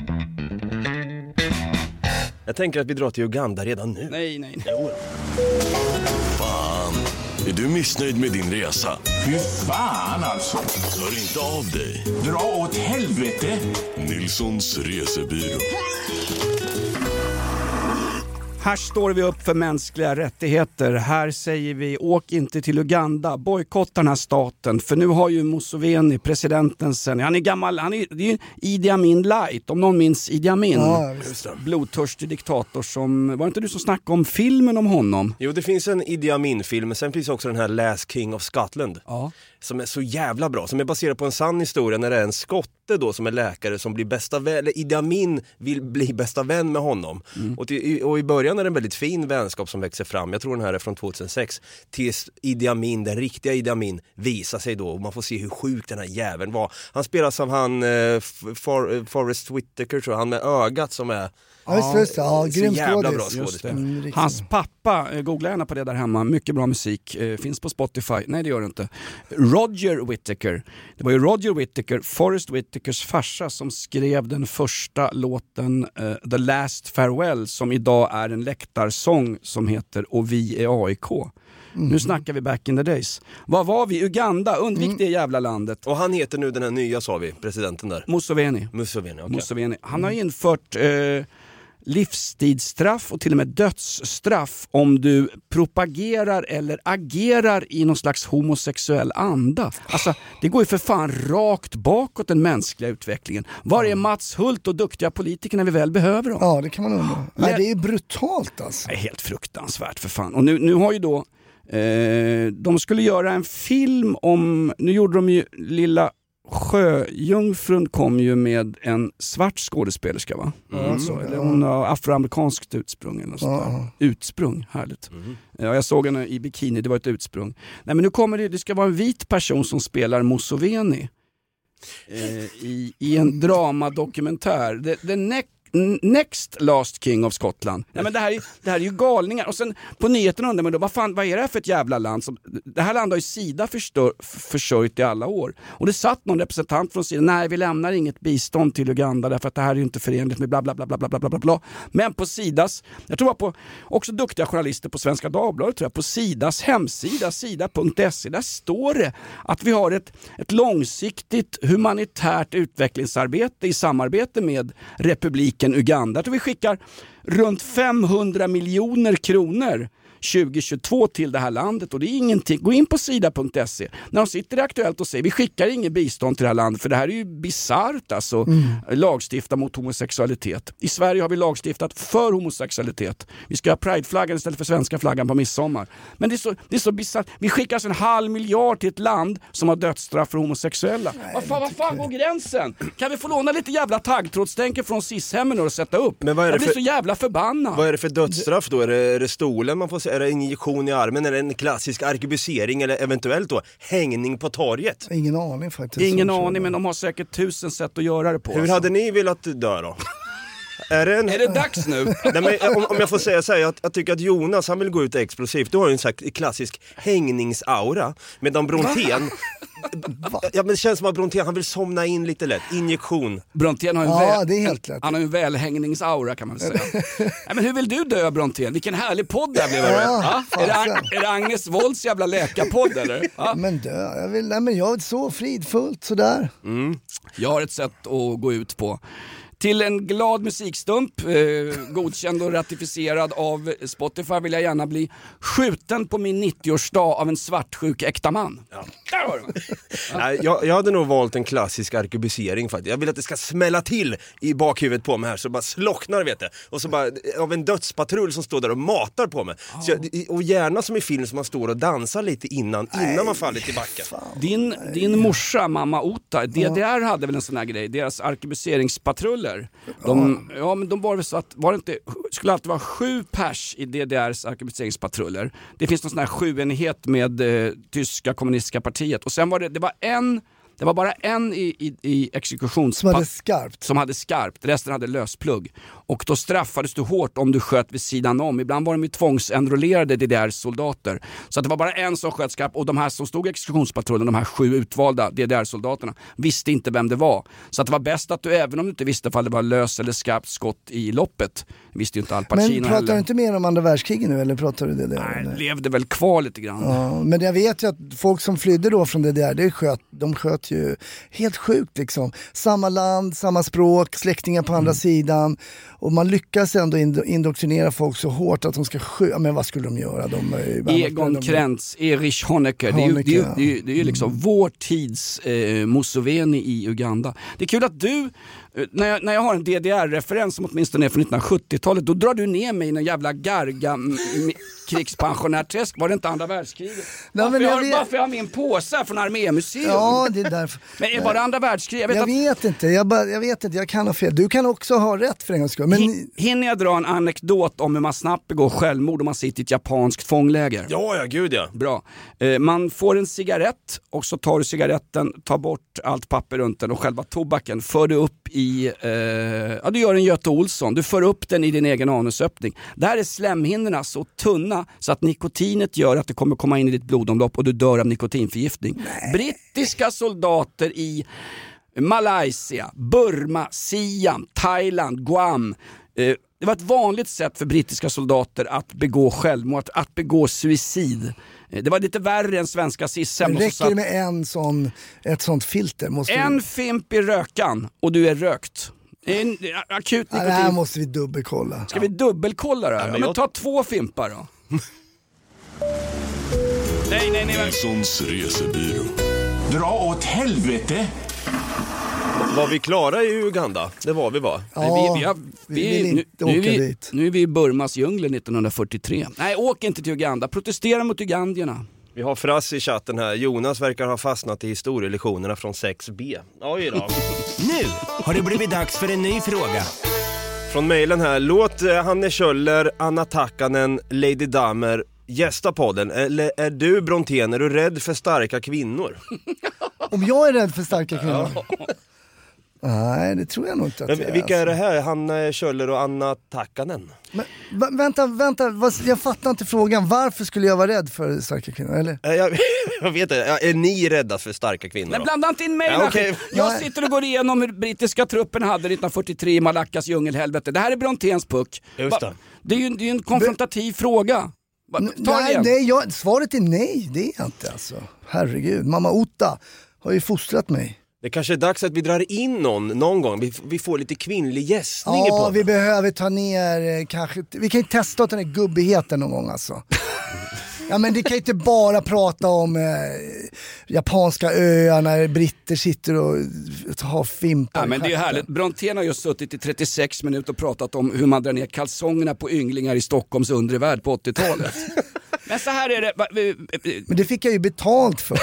Jag tänker att vi drar till Uganda redan nu. Nej, nej, nej. Fan, är du missnöjd med din resa? Fy fan alltså. Hör inte av dig. Dra åt helvete. Nilssons resebyrå. Här står vi upp för mänskliga rättigheter. Här säger vi åk inte till Uganda, bojkotta den här staten. För nu har ju Museveni, presidenten sen, han är gammal, han är, det är ju Idi Amin light, om någon minns Idi Amin. Ja. Blodtörstig diktator som, var det inte du som snackade om filmen om honom? Jo, det finns en Idi Amin-film, men sen finns också den här Last King of Scotland. Ja. Som är så jävla bra, som är baserad på en sann historia när det är en skotte då som är läkare som blir bästa vän, eller Idi Amin vill bli bästa vän med honom. Och, till, och i början är det en väldigt fin vänskap som växer fram, jag tror den här är från 2006, tills Idi Amin, den riktiga Idi Amin, visar sig då och man får se hur sjuk den här jäveln var. Han spelas av han, eh, For, eh, Forrest Whitaker tror jag, han med ögat som är Ja, just, ja, så grym jävla skådis. bra skådespelare. Mm. Hans pappa, eh, googla gärna på det där hemma, mycket bra musik, eh, finns på Spotify. Nej det gör det inte. Roger Whittaker, det var ju Roger Whittaker, Forrest Whitakers farsa som skrev den första låten eh, The Last Farewell som idag är en läktarsång som heter Och vi är AIK. Nu snackar vi back in the days. Var var vi? Uganda, undvik det jävla landet. Och han heter nu den här nya sa vi, presidenten där. Museveni. Museveni, okej. Museveni. Han har infört eh, livstidsstraff och till och med dödsstraff om du propagerar eller agerar i någon slags homosexuell anda. Alltså, det går ju för fan rakt bakåt den mänskliga utvecklingen. Var är Mats Hult och duktiga politiker när vi väl behöver dem? Ja, det kan man undra. Nej, det är brutalt alltså. Det är helt fruktansvärt för fan. Och nu, nu har ju då, eh, de skulle göra en film om, nu gjorde de ju lilla Sjöjungfrun kom ju med en svart skådespelerska va? Mm. Så, eller hon har afroamerikanskt utsprung eller något sånt där. Ja. Utsprung, härligt. Ja, jag såg henne i bikini, det var ett utsprung. Nej men nu kommer det, det ska vara en vit person som spelar Musoveni. Eh, i, I en dramadokumentär. The, the neck, Next Last King of Scotland. Nej, men det, här är, det här är ju galningar. Och sen på nyheterna undrar man då, vad, fan, vad är det här för ett jävla land? Som, det här landet har ju Sida förstör, försörjt i alla år. Och det satt någon representant från Sida, nej vi lämnar inget bistånd till Uganda därför att det här är ju inte förenligt med bla bla bla bla bla bla bla bla. Men på Sidas, jag tror det var på, också duktiga journalister på Svenska Dagbladet tror jag, på Sidas hemsida, sida.se, där står det att vi har ett, ett långsiktigt humanitärt utvecklingsarbete i samarbete med republiken Uganda. Jag tror vi skickar runt 500 miljoner kronor 2022 till det här landet och det är ingenting. Gå in på sida.se när de sitter i Aktuellt och säger vi skickar inget bistånd till det här landet för det här är ju bisarrt alltså. Lagstifta mot homosexualitet. I Sverige har vi lagstiftat för homosexualitet. Vi ska ha prideflaggan istället för svenska flaggan på midsommar. Men det är så, det är så bisarrt. Vi skickar alltså en halv miljard till ett land som har dödsstraff för homosexuella. Vad fan, vad fan går gränsen? Kan vi få låna lite jävla taggtrådstänker från SIS-hemmen och sätta upp? Men vad är det jag blir för- så jävla förbannad. Vad är det för dödsstraff då? Är det, är det stolen man får se? Är det injektion i armen? Det en klassisk arkebusering eller eventuellt då hängning på torget? Ingen aning faktiskt. Ingen aning men de har säkert tusen sätt att göra det på. Hur alltså. hade ni velat dö då? Är det, en... Är det dags nu? Nej, men, om, om jag får säga så här, jag, jag tycker att Jonas han vill gå ut explosivt. Du har ju en sån här klassisk hängningsaura. Medan Brontén, ja, men det känns som att Brontén han vill somna in lite lätt. Injektion. Brontén har en, Ja, väl, det är helt lätt. han har en välhängningsaura kan man säga. Nej, men hur vill du dö Brontén? Vilken härlig podd det här blev. Ja, Ja? Är, det, är det Agnes Wolds jävla läkarpodd eller? Ja? Men dö, jag vill, nej men jag är så fridfullt sådär. Jag har ett sätt att gå ut på. Till en glad musikstump, eh, godkänd och ratificerad av Spotify, vill jag gärna bli skjuten på min 90-årsdag av en svartsjuk äkta man. Där har du mig. Nej, jag, jag hade nog valt en klassisk arkebusering faktiskt. Jag vill att det ska smälla till i bakhuvudet på mig här så bara slocknar vet du. Och så bara av en dödspatrull som står där och matar på mig. Så jag, och gärna som i film som man står och dansar lite innan, innan man faller till backen. Din, din morsa, mamma Ota, DDR hade väl en sån här grej, deras arkebuseringspatruller. De, ja. men de var väl så att, var det inte, skulle alltid vara sju pers i DDRs arkebuseringspatruller. Det finns någon sån här sjuenighet med eh, tyska kommunistiska partiet och sen var det, det var en det var bara en i, i, i exekutions... Som hade skarpt. Som hade skarpt, resten hade lösplugg. Och då straffades du hårt om du sköt vid sidan om. Ibland var de ju tvångsenrollerade DDR-soldater. Så att det var bara en som sköt skarpt och de här som stod i exekutionspatrullen, de här sju utvalda DDR-soldaterna, visste inte vem det var. Så att det var bäst att du, även om du inte visste om det var lös eller skarpt skott i loppet, visste ju inte Al Pacino Men pratar heller. du inte mer om andra världskriget nu eller pratar du det där? Nej, eller? levde väl kvar lite grann. Ja, men jag vet ju att folk som flydde då från DDR, det sköt, de sköt ju helt sjukt liksom. Samma land, samma språk, släktingar på Mm. andra sidan. Och man lyckas ändå indo- indoktrinera folk så hårt att de ska skjuta. Men vad skulle de göra? De, ju- Egon de, Krentz, Erich Honecker. Det är ju, det är ju, Honecker, det är ju, det är ju liksom vår tids eh, Museveni i Uganda. Det är kul att du, eh, när jag, när jag har en DDR-referens som åtminstone är från 1970-talet, då drar du ner mig i en jävla garga krigspensionärträsk. Var det inte andra världskriget? Nej, varför, men jag vet- varför jag har min påse från Armémuseum? Ja, det är därför. Men var det andra världskriget? Jag vet Jag att, vet inte, jag, bara, jag vet inte, jag kan ha fel. Du kan också ha rätt för en gångs skull. Men Hin- Hinner jag dra en anekdot om hur man snabbt begår självmord om man sitter i ett japanskt fångläger? Ja, ja, gud ja. Bra. Eh, man får en cigarett och så tar du cigaretten, tar bort allt papper runt den och själva tobaken, för du upp i, eh, ja du gör en Göte Olsson, du för upp den i din egen anusöppning. Där är slemhinnorna så tunna så att nikotinet gör att det kommer komma in i ditt blodomlopp och du dör av nikotinförgiftning. Brittiska soldater i Malaysia, Burma, Siam, Thailand, Guam. Eh, det var ett vanligt sätt för brittiska soldater att begå självmord, att, att begå suicid. Det var lite värre än svenska det Och så räcker det satt med en sån, ett sånt filter? Måste en vi, fimp i rökan och du är rökt. En, akut ja, det här nikotin. måste vi dubbelkolla. Ska vi dubbelkolla det? Ja, men men jag- ta två fimpar då. nej, nej, nej. Nilssons resebyrå. Dra åt helvete! Var vi klara i Uganda? Det var vi va? Ja, vi, vi, har, vi vi, vill nu, inte nu, är åka vi, dit. nu är vi i Burmas djungler 1943. Nej, åk inte till Uganda. Protestera mot ugandierna. Vi har Frass i chatten här. Jonas verkar ha fastnat i historielektionerna från 6B. Oj då. Nu har det blivit dags för en ny fråga. Från mejlen här. Låt eh, Hanne Kjöller, Anna Takkanen, Lady Damer gästa podden. Eller är du Brontén, är du rädd för starka kvinnor? Om jag är rädd för starka kvinnor? Nej, det tror jag nog inte att Men jag är. vilka är det alltså. här? Hanne Kjöller och Anna Takkanen? Men, va, vänta, vänta, vad, jag fattar inte frågan. Varför skulle jag vara rädd för starka kvinnor? Eller? Eh, Jag, jag vet inte, är ni rädda för starka kvinnor? Men blanda inte in mig Ja, skiten. Jag Nej. sitter och går igenom hur brittiska truppen hade 1943 i Malackas djungelhelvete. Det här är Bronténs puck. Just Va- det. Det är ju det är ju en konfrontativ fråga. Va- Ta nej, nej jag, svaret är nej. Det är jag inte alltså. Herregud, mamma Otta har ju fostrat mig. Det kanske är dags att vi drar in någon, någon gång. Vi, vi får lite kvinnlig gästning Ja, vi behöver ta ner eh, kanske, vi kan ju testa åt den här gubbigheten någon gång alltså. Ja men det kan ju inte bara prata om eh, japanska öar när britter sitter och har fimpar Ja, i men det är ju stjärten. härligt. Brontén har just suttit i 36 minuter och pratat om hur man drar ner kalsongerna på ynglingar i Stockholms undre värld på 80-talet. men så här är det. Men det fick jag ju betalt för.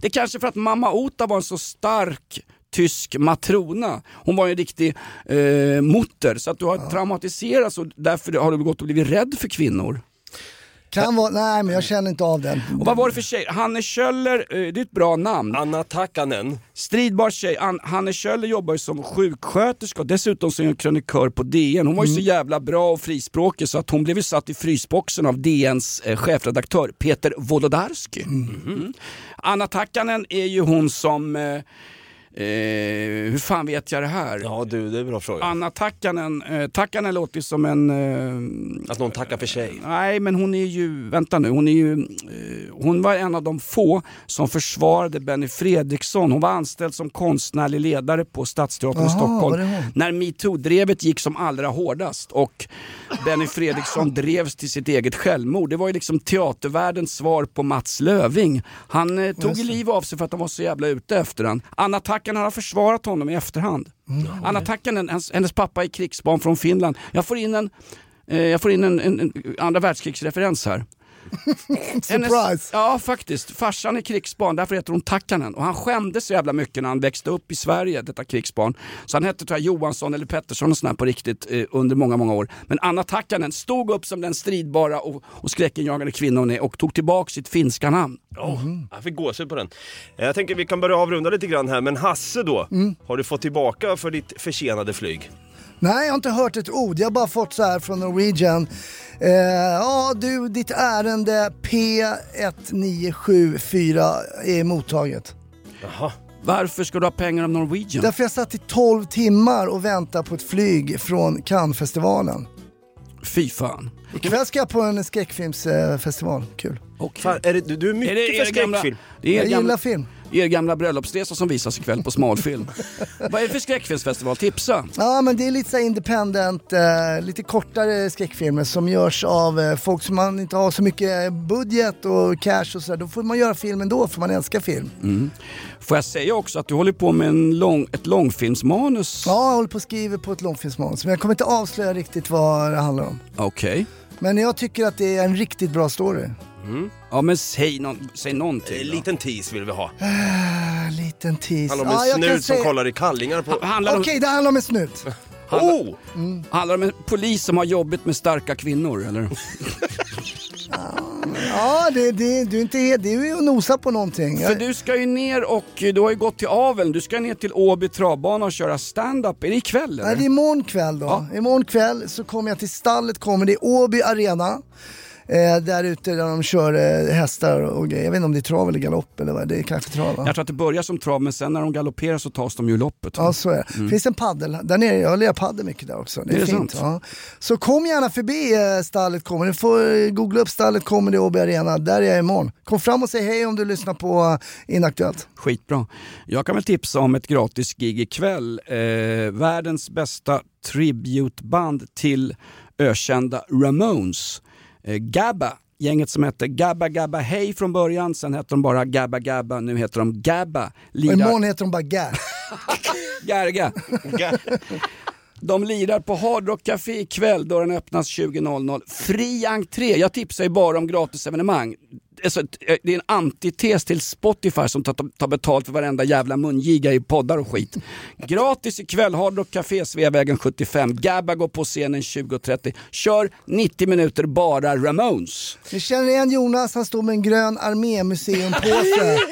Det är kanske för att mamma Ota var en så stark tysk matrona. Hon var ju en riktig eh, motter så att du har traumatiserats och därför har du gått och blivit rädd för kvinnor. Kan vara, nej men jag känner inte av den. Och vad var det för tjej? Hanne Kjöller, eh, det är ett bra namn. Anna Takanen. Stridbar tjej. An- Hanne Kjöller jobbar ju som sjuksköterska och dessutom hon krönikör på DN. Hon var ju så jävla bra och frispråkig så att hon blev ju satt i frysboxen av DNs eh, chefredaktör Peter Wolodarski. Mhm. Anna Takanen är ju hon som eh, Eh, hur fan vet jag det här? Ja du, det är en bra fråga. Anna Takkanen, eh, Takkanen låter ju som en... Eh, Att någon tackar för sig. Nej men hon är ju, vänta nu, hon är ju, eh, hon var en av de få som försvarade Benny Fredriksson. Hon var anställd som konstnärlig ledare på Stadsteatern i Stockholm. När metoo-drevet gick som allra hårdast och Benny Fredriksson drevs till sitt eget självmord. Det var ju liksom teatervärldens svar på Mats Löving. Han eh, tog ju liv av sig för att han var så jävla ute efter han. Anna Takkanen har försvarat honom i efterhand. Anna Takkanen, hennes, hennes pappa är krigsbarn från Finland. Jag får in en, eh, jag får in en, en, en andra världskrigsreferens här. Surprise! ja faktiskt, farsan är krigsbarn, därför heter hon Takkanen. Och han skämdes så jävla mycket när han växte upp i Sverige, detta krigsbarn. Så han hette tror jag, Johansson eller Pettersson och sån här på riktigt eh, under många, många år. Men Anna Takkanen stod upp som den stridbara och, och skräckinjagande kvinna hon är och tog tillbaka sitt finska namn. Oh, Jag fick gåshud på den. Jag tänker vi kan börja avrunda lite grann här, men Hasse då? Har du fått tillbaka för ditt försenade flyg? Nej, jag har inte hört ett ord. Jag har bara fått så här från Norwegian. Eh, ja du, ditt ärende P1974 är mottaget. Jaha. Varför ska du ha pengar av Norwegian? Därför jag satt i 12 timmar och väntade på ett flyg från Cannesfestivalen. Fy fan. Ikväll ska jag på en skräckfilmsfestival. Kul. Fan, är det, du, du är mycket Är det för er gamla, skräckfilm. det är Jag gillar gamla, film. Er gamla bröllopsresa som visas ikväll på smalfilm. Vad är det för skräckfilmsfestival? Tipsa! Ja men det är lite så independent, eh, lite kortare skräckfilmer som görs av eh, folk som man inte har så mycket budget och cash och sådär. Då får man göra film ändå för man älskar film. Mm. Får jag säga också att du håller på med en lång, ett långfilmsmanus? Ja, jag håller på att skriva på ett långfilmsmanus men jag kommer inte avslöja riktigt vad det handlar om. Okej. Men jag tycker att det är en riktigt bra story. Ja men säg, någon, säg någonting En då. liten tease vill vi ha. Äh, liten tease. handlar om en Ja, jag kan snut som säga- kollar i kallingar på... Handlar om, Okej, det handlar om en snut. Oh! handlar om en polis som har jobbigt med starka kvinnor eller? Ja, det, det, du är inte helt, det är ju att nosa på någonting. För Jag, du ska ju ner och du har ju gått till aveln, du ska ner till Åby travbana och köra stand-up. Är det ikväll eller? nej, det är imorgon kväll då. Ja. Imorgon kväll så kommer jag till stallet, kommer det är Åby Arena. Eh, där ute där de kör eh, hästar och grejer. Jag vet inte om det är trav eller galopp eller vad det är. kanske trav va? Jag tror att det börjar som trav men sen när de galopperar så tas de ju loppet. Ja så är det. finns en paddel där nere, jag lirar paddel mycket där också. Det är, Är det fint. sant? Ja. Så kom gärna förbi eh, stallet kommer. Ni får eh, googla upp stallet kommer det Åby Arena. Där är jag imorgon. Kom fram och säg hej om du lyssnar på eh, Inaktuellt. Skitbra. Jag kan väl tipsa om ett gratis gig ikväll. Eh, världens bästa tributeband till ökända Ramones. Eh, Gabba, gänget som hette Gabba Gabba Hey från början, sen hette de bara Gabba Gabba, nu heter de Gabba. Och Lirar... imorgon heter de bara Gär. Garga. De lirar på Hard Rock Café ikväll, dörren öppnas 20.00. Fri entré, jag tipsar ju bara om gratisevenemang. Alltså, det är en antites till Spotify som tar, tar betalt för varenda jävla mungiga i poddar och skit. Gratis ikväll, Hard Rock Café, Sveavägen 75. Gabba går på scenen 20.30. Kör 90 minuter bara Ramones. Ni känner igen Jonas, han står med en grön armémuseumpåse.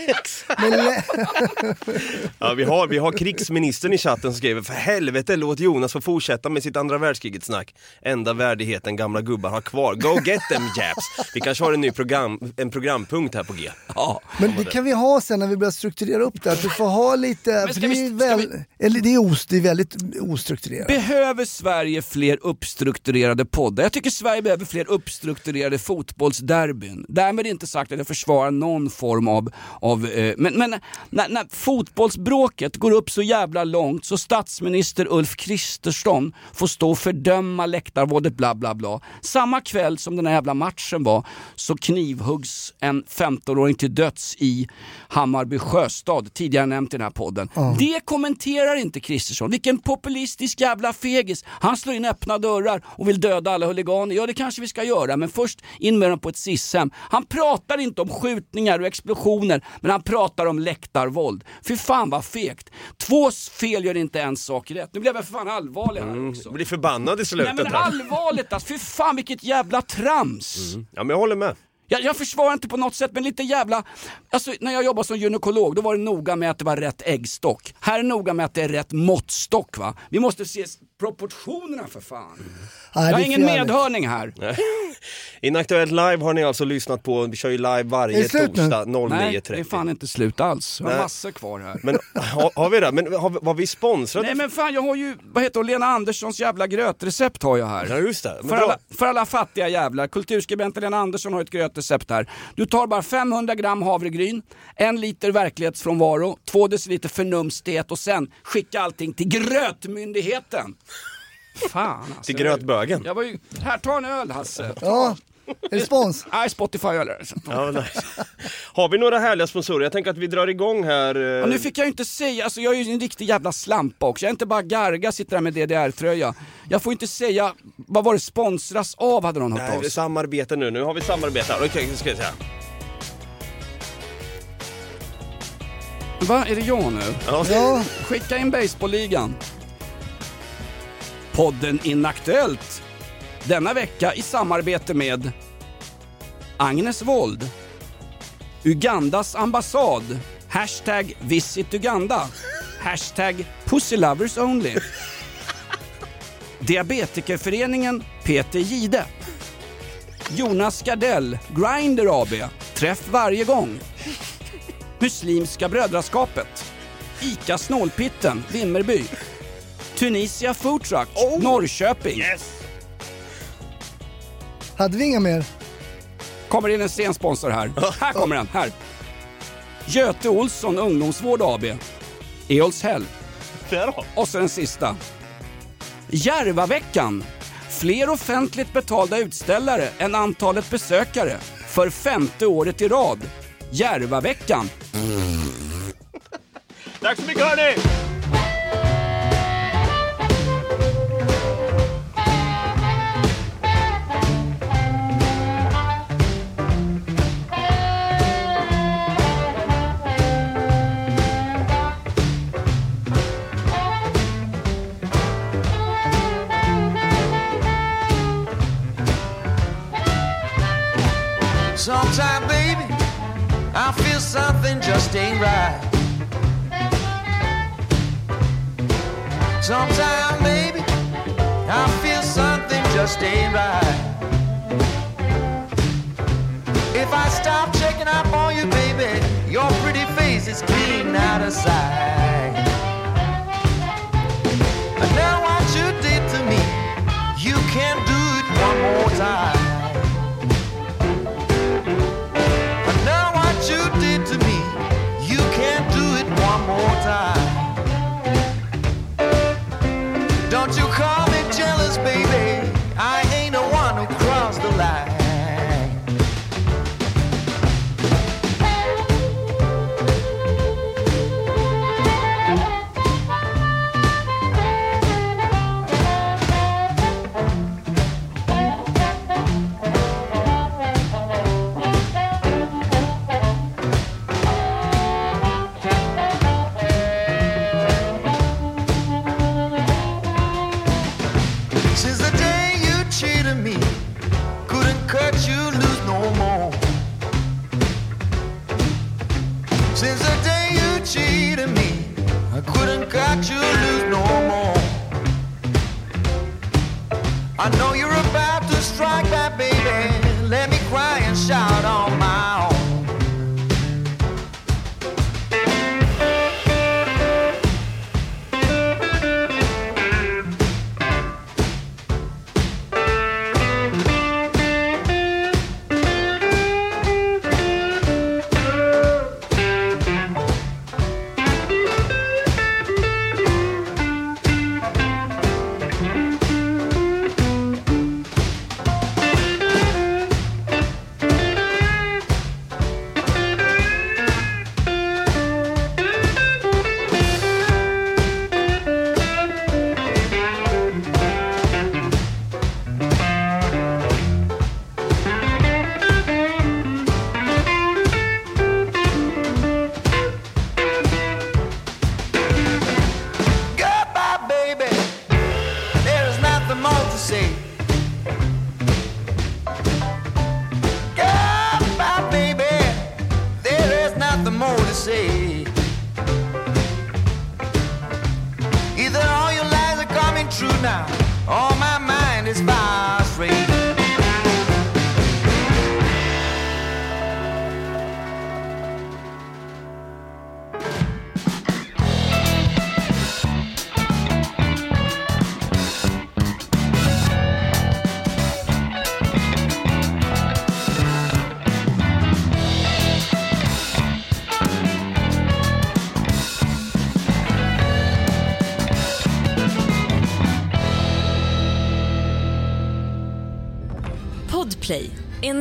Ja, vi, har, vi har krigsministern i chatten som skriver För helvete, låt Jonas få fortsätta med sitt andra världskriget snack. Enda värdigheten gamla gubbar har kvar. Go get them japs! Vi kanske har en ny program, en programpunkt här på G. Ja. Men det kan vi ha sen när vi börjar strukturera upp det. Att vi får ha lite, för det vi- är, ska väl, vi- eller det är, os, det är väldigt ostrukturerat. Behöver Sverige fler uppstrukturerade poddar? Jag tycker Sverige behöver fler uppstrukturerade fotbollsderbyn. Därmed inte sagt att jag försvarar någon form av... av eh, men men när, när fotbollsbråket går upp så jävla långt så statsminister Ulf Kristersson får stå och fördöma läktarvåldet bla bla bla. Samma kväll som den här jävla matchen var så knivhuggs en 15-åring till döds i Hammarby sjöstad, tidigare nämnt i den här podden. Det kommenterar inte Kristersson. Vilken populistisk jävla fegis. Han slår in öppna dörrar och vill döda alla huliganer. Ja det kanske vi ska göra men först in med dem på ett SIS-hem. Han pratar inte om skjutningar och explosioner men han pratar om läktarvåld. Fy fan vad fegt. Två fel gör inte en sak rätt. Nu blev jag för fan allvarlig här också. Jag blir förbannad i slutet Nej men här. allvarligt alltså, fy fan vilket jävla trams. Ja men jag håller med. Jag, jag försvarar inte på något sätt men lite jävla, alltså när jag jobbade som gynekolog då var det noga med att det var rätt äggstock. Här är det noga med att det är rätt måttstock va. Vi måste se proportionerna för fan. Nej, jag det har är ingen medhörning här. Inaktuellt live har ni alltså lyssnat på, vi kör ju live varje det torsdag Nej, det är 09.30. fan inte slut alls. Jag har Nej. massor kvar här. Men har, har vi det? Men har, vi- var vi sponsrade? Nej men fan jag har ju, vad heter hon, Lena Anderssons jävla grötrecept har jag här. Ja just det. För alla, för alla fattiga jävlar. Kulturskribenten Lena Andersson har ett grötrecept här. Du tar bara 500 gram havregryn, en liter verklighetsfrånvaro, två deciliter förnumstighet och sen skicka allting till Grötmyndigheten. Fan alltså. Till grötbögen. Jag var ju, här ta en öl Hasse. Ja, är det spons? Nej, Spotify-öl. Ja, nice. Har vi några härliga sponsorer? Jag tänker att vi drar igång här. eh, Och nu fick jag ju inte säga, alltså jag är ju en riktig jävla slampa också. Jag är inte bara Garga sitter där med DDR-tröja. Jag får inte säga, vad var det sponsras av hade någon hört Nej, av vi sig. samarbete nu. Nu har vi samarbete här. Okej, ska jag säga. Va, är det jag nu? Ja. Ja, Skicka in Baseballligan. Podden Inaktuellt. Denna vecka i samarbete med Agnes Wold. Ugandas ambassad. Hashtag Visit Uganda. Hashtag Pussy Lovers Only. Diabetikerföreningen Peter Gide. Jonas Gardell, Grindr AB. Träff varje gång. Muslimska brödraskapet. ICA Snålpitten, Vimmerby. Tunisia Food Truck, Norrköping. hade vi inga mer? Kommer in en sen sponsor här. Här kommer den, här. Göte Olsson Ungdomsvård AB. Eolshäll. Och så den sista. Järvaveckan. Fler offentligt betalda utställare än antalet besökare. För femte året i rad. Järvaveckan. Tack så mycket hörni! Sometime, baby, I feel something just ain't right. Sometime, baby, I feel something just ain't right. If I stop checking up on you, baby, your pretty face is clean out of sight. And now what you did to me, you can't do it one more time. Don't you call